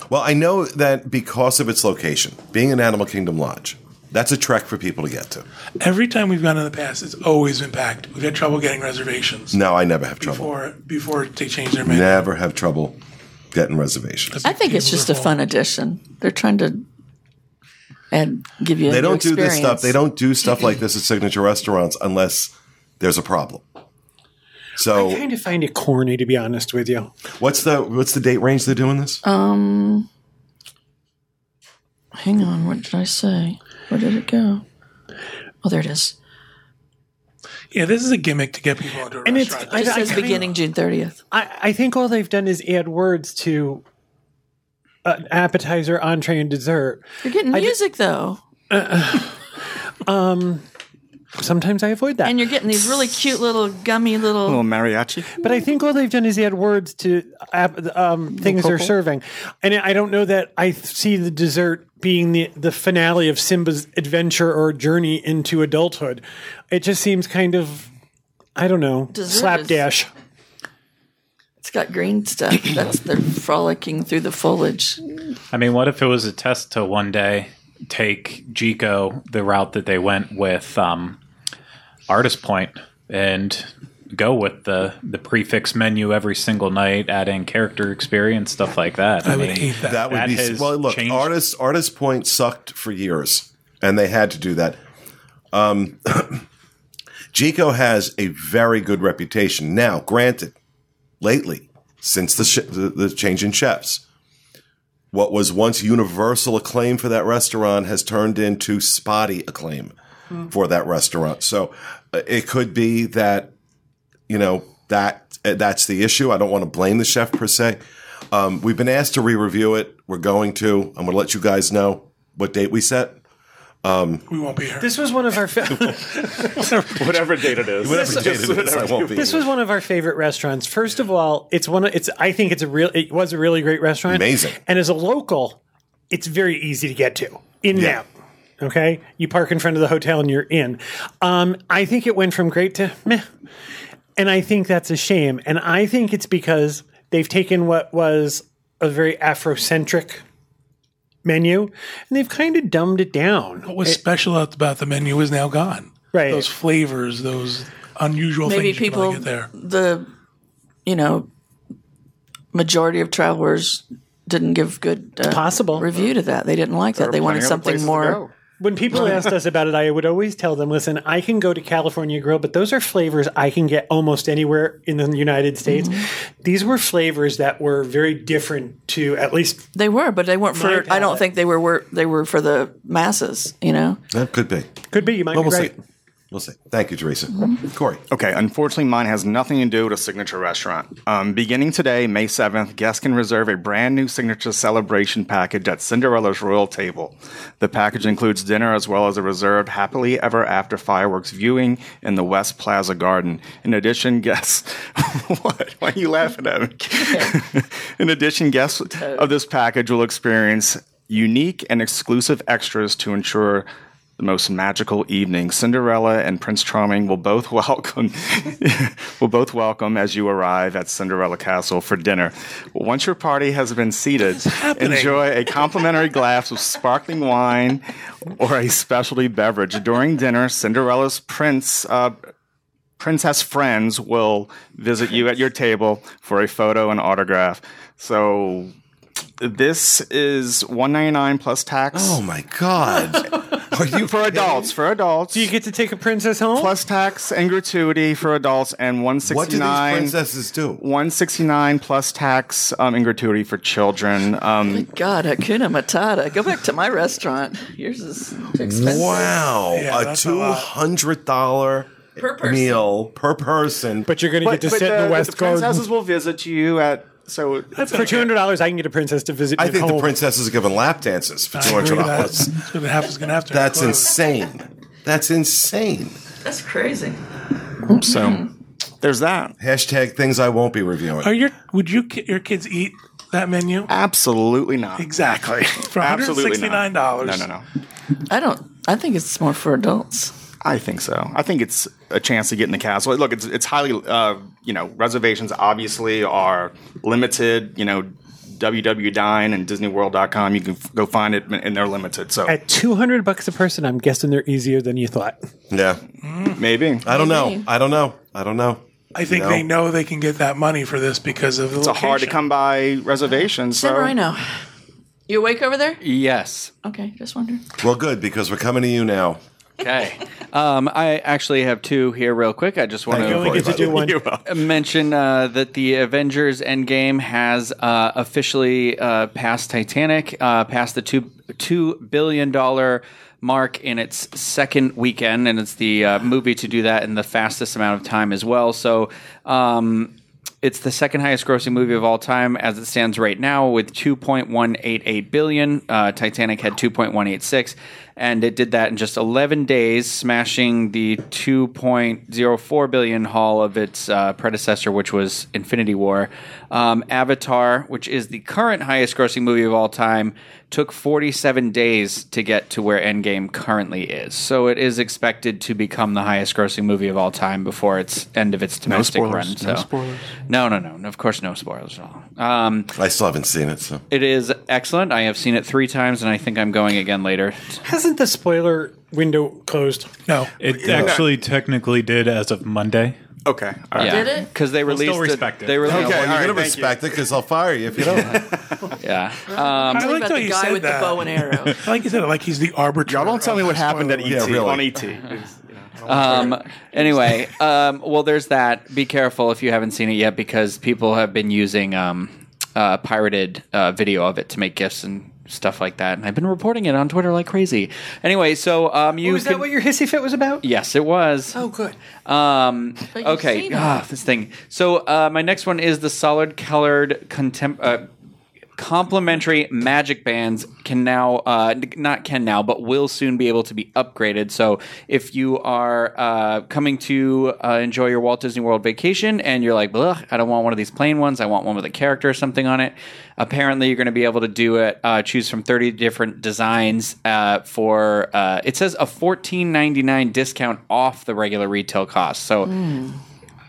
Well, I know that because of its location, being an Animal Kingdom lodge, that's a trek for people to get to. Every time we've gone in the past, it's always been packed. We've had trouble getting reservations No, I never have trouble. before before they change their menu. Never have trouble getting reservations. I think it's just a fun addition. They're trying to and give you. They new don't do this stuff. They don't do stuff like this at signature restaurants unless there's a problem. So I So, kind of find it corny, to be honest with you. what's the what's the date range they're doing this? Um, hang on. What did I say? Where did it go? Oh, there it is. Yeah, this is a gimmick to get people into a And it's- restaurant. I- It just I says kinda- beginning June thirtieth. I, I think all they've done is add words to an appetizer, entree, and dessert. You're getting I ju- music though, um, Sometimes I avoid that. and you're getting these really cute little gummy little. little mariachi? But I think all they've done is add words to um, things they're serving, and I don't know that I see the dessert being the the finale of Simba's adventure or journey into adulthood. It just seems kind of, I don't know, Dessert slapdash. It's got green stuff. That's they're frolicking through the foliage. I mean, what if it was a test to one day take Jiko the route that they went with um, Artist Point and go with the the prix fixe menu every single night, add in character experience, stuff like that. I would mean, hate that. That would That be well. Look, changed- artist artist point sucked for years, and they had to do that. Um, Jiko has a very good reputation now. Granted, lately since the, sh- the the change in chefs, what was once universal acclaim for that restaurant has turned into spotty acclaim for that restaurant. So uh, it could be that you know that uh, that's the issue. I don't want to blame the chef per se. Um, we've been asked to re-review it. We're going to. I'm going to let you guys know what date we set. We won't be here. This was one of our. Fa- Whatever date it is. Whatever date it is, I won't be. This was one of our favorite restaurants. First of all, it's one. Of, it's. I think it's a real. It was a really great restaurant. Amazing. And as a local, it's very easy to get to. In and Yeah. out. Okay, you park in front of the hotel and you're in. Um, I think it went from great to meh, and I think that's a shame. And I think it's because they've taken what was a very Afrocentric menu and they've kind of dumbed it down. What was special about the menu is now gone. Right. Those flavors, those unusual Maybe things you can people, get there. the you know, majority of travelers didn't give good uh, Possible. review to that. They didn't like that. They wanted something more. When people asked us about it, I would always tell them, listen, I can go to California Grill, but those are flavors I can get almost anywhere in the United States. Mm-hmm. These were flavors that were very different to at least They were, but they weren't for. I don't think they were, were. They were for the masses. You know. That could be. could be. You might But be we'll right. see. We'll see. Thank you, Teresa. Corey. Okay, unfortunately, mine has nothing to do with a signature restaurant. Um, beginning today, May 7th, guests can reserve a brand new signature celebration package at Cinderella's Royal Table. The package includes dinner as well as a reserved happily ever after fireworks viewing in the West Plaza Garden. In addition, guests. what? Why are you laughing at me? in addition, guests of this package will experience unique and exclusive extras to ensure the most magical evening. Cinderella and Prince Charming will both welcome will both welcome as you arrive at Cinderella Castle for dinner. Once your party has been seated, enjoy a complimentary glass of sparkling wine or a specialty beverage. During dinner, Cinderella's prince uh, princess friends will visit you at your table for a photo and autograph. So this is one ninety nine plus tax. Oh my god! Are you for adults, for adults. Do you get to take a princess home? plus tax and gratuity for adults and one What sixty do these nine. princesses do? 169 plus tax um, and gratuity for children. Um, God, Hakuna Matata. Go back to my restaurant. Yours is too expensive. Wow, Yeah, a that's a two lot. hundred dollar Per person. meal per person. but you're going to get to sit in the West the princesses will visit you at so For two hundred dollars, I can get a princess to visit me I think home. the princesses are giving lap dances for I two agree hundred with that. dollars. That's half is going to have to. That's insane. That's insane. That's crazy. so there's that. Hashtag things I won't be reviewing. Are your would you ki- your kids eat that menu? Absolutely not. Exactly. For Absolutely $169. not. No, no, no. I don't. I think it's more for adults. I think so. I think it's a chance to get in the castle. Look, it's it's highly uh, you know reservations obviously are limited. You know, WW Dine and DisneyWorld.com. You can f- go find it, and they're limited. So At two hundred bucks a person, I'm guessing they're easier than you thought. Yeah, mm, maybe I don't know. I don't know. I don't know. I think No. they know they can get that money for this because of the it's a hard to come by reservation. So Sam Ryno. You awake over there? Yes. Okay, just wondering. Well, good because we're coming to you now. Okay. um, I actually have two here, real quick. I just want Thank You you. to only get to do one. mention uh, that the Avengers Endgame has uh, officially uh, passed Titanic, uh, passed the two two billion dollar mark in its second weekend, and it's the uh, movie to do that in the fastest amount of time as well. So. Um, it's the second highest grossing movie of all time as it stands right now with 2.188 billion. Uh, Titanic had 2.186 and it did that in just 11 days, smashing the 2.04 billion haul of its uh, predecessor, which was Infinity War. Um, Avatar, which is the current highest grossing movie of all time, took 47 days to get to where Endgame currently is. So it is expected to become the highest grossing movie of all time before its end of its domestic spoilers, run. no spoilers. No, no, no. Of course, no spoilers at all. Um, I still haven't seen it, so it is excellent. I have seen it three times, and I think I'm going again later. Hasn't the spoiler window closed? No. It actually technically did as of Monday. okay, all right. Yeah, Did it? Because they We'll released still it. respect it. They released, Okay, well, all you're right, gonna thank you. respect it because I'll fire you if you don't. yeah. Um, I like about how the you guy said with that. the bow and arrow. I like you said it like he's the arbiter. Y'all don't tell me what happened at. ET Yeah, really. on ET. um, anyway, um, well, there's that. Be careful if you haven't seen it yet, because people have been using um, uh, pirated uh, video of it to make gifts and stuff like that, and I've been reporting it on Twitter like crazy. Anyway, so um, you Was can. that what your hissy fit was about? Yes, it was. Oh, good. Um, okay, seen ah, this thing. So uh, my next one is the solid colored contem- uh, complementary magic bands can now uh, not can now but will soon be able to be upgraded. So if you are uh, coming to uh, enjoy your walt disney world vacation and you're like Ugh, i don't want one of these plain ones. I want one with a character or something on it apparently you're going to be able to do it uh, choose from 30 different designs uh, for uh, it says a 14.99 discount off the regular retail cost. So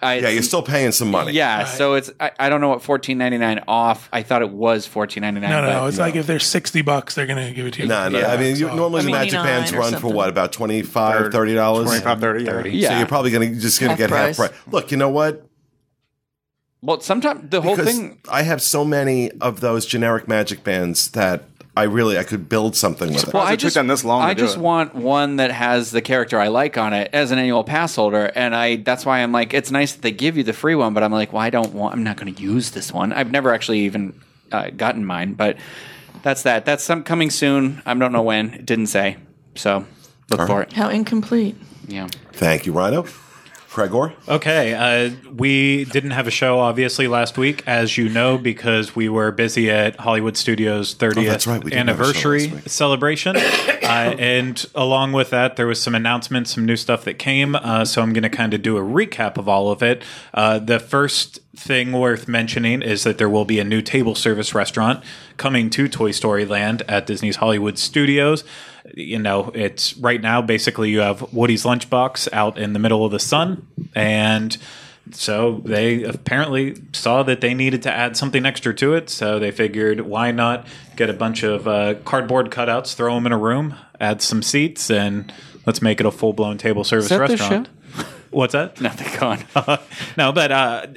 I, yeah, you're still paying some money. yeah, so it's I, I don't know what fourteen ninety nine off. I thought it was fourteen ninety nine. No, no, no. It's like if they're 60 bucks, they're going to give it to you. No, no. I mean, you, normally the magic 29 bands or run for what about 25 30 dollars. 25, 30, yeah. Yeah. So you're probably gonna just gonna Half get price. half price. Look, you know what? well, sometimes the whole Because thing. I have so many of those generic magic bands that I really I could build something with it. Well, it I took just them this long I just it. want one that has the character I like on it as an annual pass holder, and I that's why I'm like, it's nice that they give you the free one, but I'm like, well, I don't want. I'm not going to use this one. I've never actually even uh, gotten mine, but that's that. That's some coming soon. I don't know when. It didn't say, so look for it. How incomplete. Yeah. Thank you, Ryno. Gregor. Okay, uh, we didn't have a show obviously last week, as you know, because we were busy at Hollywood Studios' 30th Oh, right, we didn't have a show anniversary celebration. uh, and along with that, there was some announcements, some new stuff that came. Uh, so I'm going to kind of do a recap of all of it. Uh, the first thing worth mentioning is that there will be a new table service restaurant coming to Toy Story Land at Disney's Hollywood Studios. You know, it's right now basically you have Woody's Lunchbox out in the middle of the sun, and so they apparently saw that they needed to add something extra to it. So they figured, why not get a bunch of uh, cardboard cutouts, throw them in a room, add some seats, and let's make it a full blown table service that the restaurant. What's that? Nothing gone. no, but uh,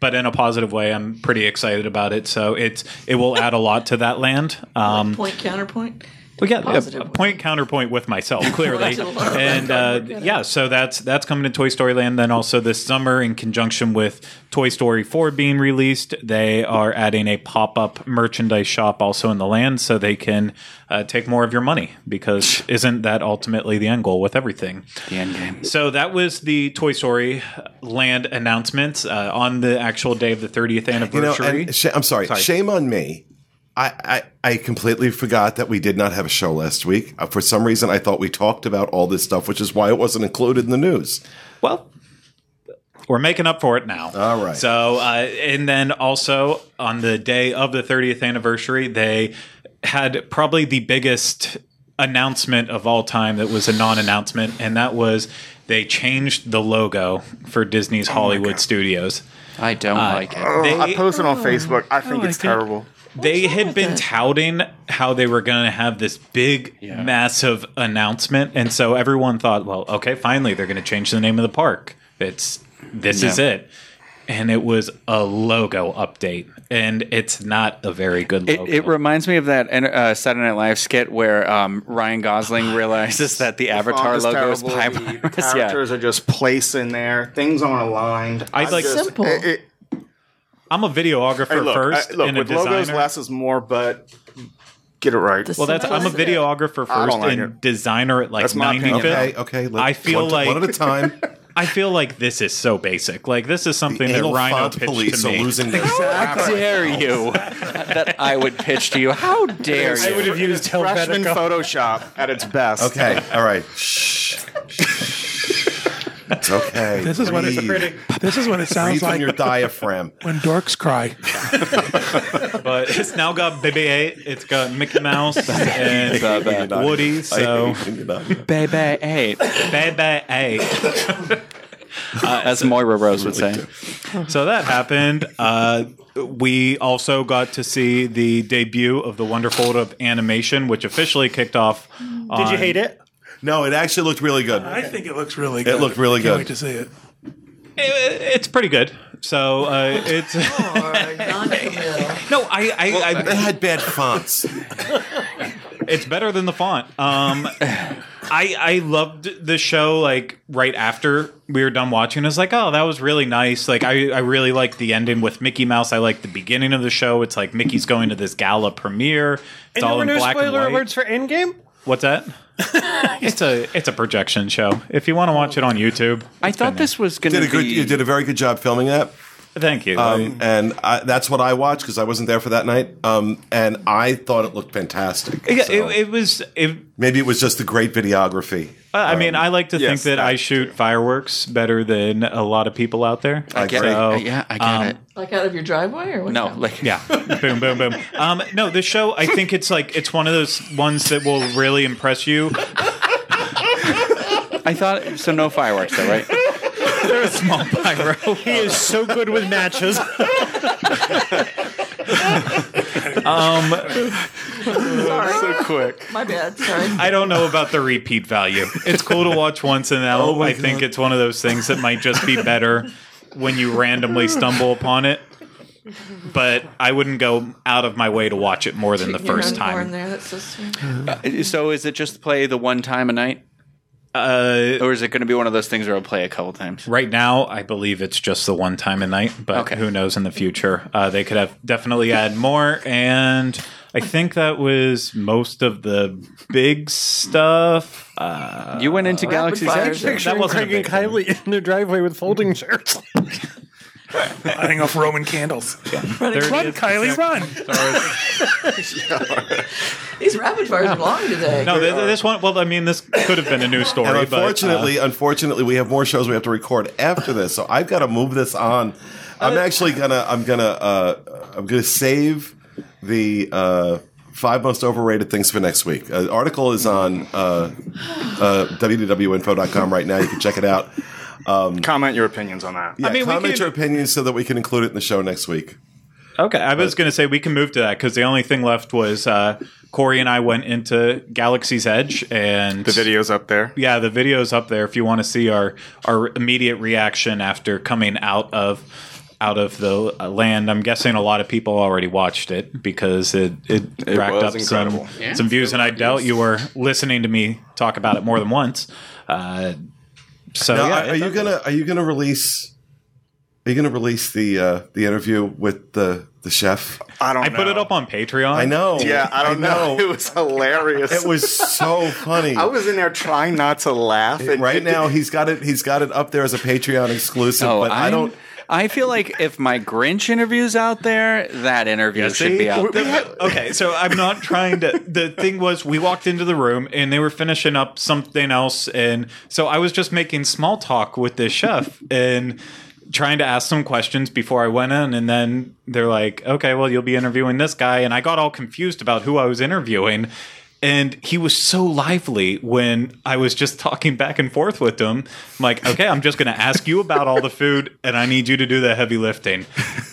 but in a positive way, I'm pretty excited about it. So it's it will add a lot to that land. Um, Point counterpoint. We got a, Positive a point counterpoint with myself clearly, Right, to the left. and uh, yeah, so that's that's coming to Toy Story Land. Then also this summer, in conjunction with Toy Story 4 being released, they are adding a pop up merchandise shop also in the land, so they can uh, take more of your money because isn't that ultimately the end goal with everything? The end game. So that was the Toy Story Land announcements uh, on the actual day of the 30th You know, anniversary. and sh- I'm sorry, Sorry. Shame on me. I, I, I completely forgot that we did not have a show last week. Uh, for some reason, I thought we talked about all this stuff, which is why it wasn't included in the news. well, we're making up for it now. All right. So, uh, and then also on the day of the 30th anniversary, they had probably the biggest announcement of all time that was a non announcement, and that was they changed the logo for Disney's Hollywood Studios. I don't like it. They- I posted on Facebook. I think like it's it. Terrible. they had been touting how they were going to have this big, Yeah. massive announcement, and so everyone thought, well, okay, finally they're going to change the name of the park. It's this is it, and it was a logo update, and it's not a very good It, logo. it reminds me of that uh, Saturday Night Live skit where um, Ryan Gosling realizes that the Avatar Font logo is terrible. pie The virus. Yeah. characters are just placed in there. Things aren't aligned. I'd like- just- Simple. it- it- I'm a videographer hey, look, first, I- look and a with logos, designer. less is more, but get it right. The well, that's I'm a videographer first like and it. designer at like That's my opinion. 95th. Okay, okay. Let, I feel one, like- one at a time. I feel like this is so basic. Like this is something that Ryno font pitched police to are me. losing their How dare you that I would pitch to you? How dare you? I would have used Freshman Helvetica. Photoshop at its best. Okay, all right. Shh. It's okay. This is what it, Breathe. this is what it sounds Breathe from like your diaphragm. when dorks cry. but it's now got BB-8. It's got Mickey Mouse and Woody. So Baby eight, BB-8. as Moira Rose would say. So that happened. Uh, we also got to see the debut of the Wonderful World of Animation, which officially kicked off. Did you hate it? No, it actually looked really good. I think it looks really good. It looked really Can't good. wait to see it. It's pretty good. So uh, it's no, I, I, It I had bad fonts. it's better than the font. Um, I I loved the show like right after we were done watching. I was like, oh, that was really nice. Like I I really liked the ending with Mickey Mouse. I liked the beginning of the show. It's like Mickey's going to this gala premiere. It's And there all were in no black and spoiler white. alerts for Endgame? What's that? it's a it's a projection show. If you want to watch it on YouTube, I thought this was going Did to a good. be. You did a very good job filming that. There. Thank you. Um, and I, that's what I watched because I wasn't there for that night. Um, and I thought it looked fantastic. yeah, So it, it was. It, maybe it was just the great videography. I mean, I like to think yes, that I that- shoot fireworks better than a lot of people out there. I get So, it. Yeah, I get um, it. Like out of your driveway or what? No, like Yeah, boom, boom, boom. Um, no, the show. I think it's like it's one of those ones that will really impress you. I thought. So no fireworks, though, right? They're a small pyro. He is so good with matches. Um, sorry. So quick. My bad. Sorry. I don't know about the repeat value. It's cool to watch once, and now oh I think it's one of those things that might just be better when you randomly stumble upon it. But I wouldn't go out of my way to watch it more than the first time. There, that's so sweet. Uh, so is it just play the one time a night, Uh, or is it going to be one of those things where I'll play a couple times? Right now, I believe it's just the one time a night, but Okay. who knows in the future? Uh, they could have definitely add more, and I think that was most of the big stuff. Uh, You went into Rapid Galaxy's fire. Edge. then. Picturing wasn't a Craig and big thing. Kylie in their driveway with folding chairs. Lighting off Roman candles. Running- There it Run, is. Kylie, run. These rapid fires are long today. no, th- th- this one. Well, I mean, this could have been a new story, And but uh, unfortunately, unfortunately, we have more shows we have to record after this, so I've got to move this on. I'm actually gonna, I'm gonna, uh, I'm gonna save the uh, five most overrated things for next week. Uh, the article is on uh, uh, www.info.com right now. You can check it out. Comment your opinions on that. Yeah, mean, comment can- your opinions so that we can include it in the show next week. Okay, I was going to say we can move to that because the only thing left was uh, Corey and I went into Galaxy's Edge, and The video's up there. yeah, the video's up there if you want to see our our immediate reaction after coming out of out of the uh, land. I'm guessing a lot of people already watched it because it it, It racked up incredible. some some views, and I doubt you were listening to me talk about it more than once. Uh, so Now, yeah, are, are you gonna are you gonna release? Are you gonna release the uh, the interview with the the chef? I don't I know. put it up on Patreon. I know. Yeah, I don't know. It was hilarious. It was so funny. I was in there trying not to laugh. and right now he's got it he's got it up there as a Patreon exclusive, Oh, but I I'm- don't I feel like if my Grinch interview's out there, that interview should be out The- there. okay, so I'm not trying to. The thing was, we walked into the room and they were finishing up something else, and so I was just making small talk with this chef and trying to ask some questions before I went in, and then they're like, "Okay, well, you'll be interviewing this guy," and I got all confused about who I was interviewing. And he was so lively when I was just talking back and forth with him. I'm like, okay, I'm just going to ask you about all the food, and I need you to do the heavy lifting.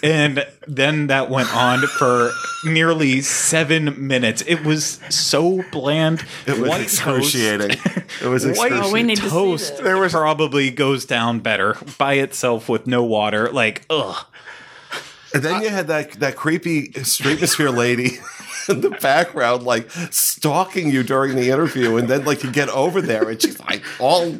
And then that went on for nearly seven minutes. It was so bland. it was White excruciating. Toast, It was white. Oh, we need to toast this. there was probably goes down better by itself with no water. Like, ugh. And then you had that that creepy streetmosphere lady in the background, like stalking you during the interview, and then like you get over there and she's like all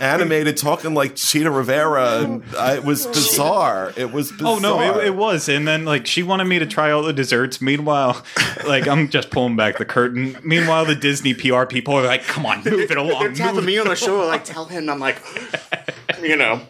animated, talking like Chita Rivera, and uh, it was bizarre. It was bizarre. Oh no, it, it was. And then like she wanted me to try all the desserts. Meanwhile, like I'm just pulling back the curtain. Meanwhile, the Disney PR people are like, "Come on, move it along." They're tapping me on the shoulder, like, tell him. I'm like, you know.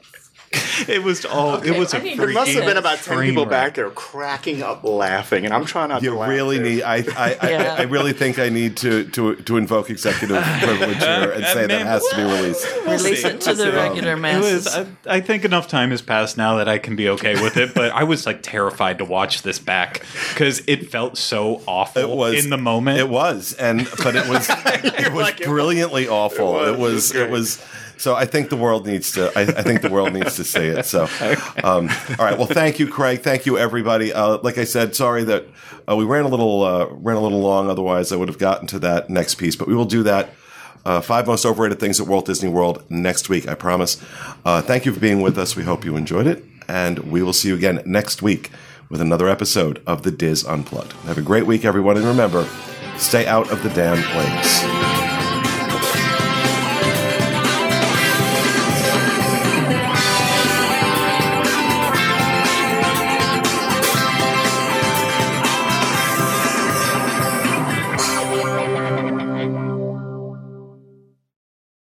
It was all. it was a I need to There must have been about 10 people wreck. back there cracking up laughing, and I'm trying not You to laugh. really too. need. I I, Yeah. I I really think I need to to to invoke executive privilege here and say that Man, has to be released. Release it to the regular It masses. was. I, I think enough time has passed now that I can be okay with it. But I was like terrified to watch this back because it felt so awful It was in the moment. It was, and but it was it was like, it brilliantly awful. was, It was it was it was. So I think the world needs to. I, I think the world needs to see it. So, um, all right. Well, thank you, Craig. Thank you, everybody. Uh, like I said, sorry that uh, we ran a little uh, ran a little long. Otherwise, I would have gotten to that next piece. But we will do that. Uh, five most overrated things at Walt Disney World next week. I promise. Uh, thank you for being with us. We hope you enjoyed it, and we will see you again next week with another episode of the DIS Unplugged. Have a great week, everyone, and remember, stay out of the damn plagues.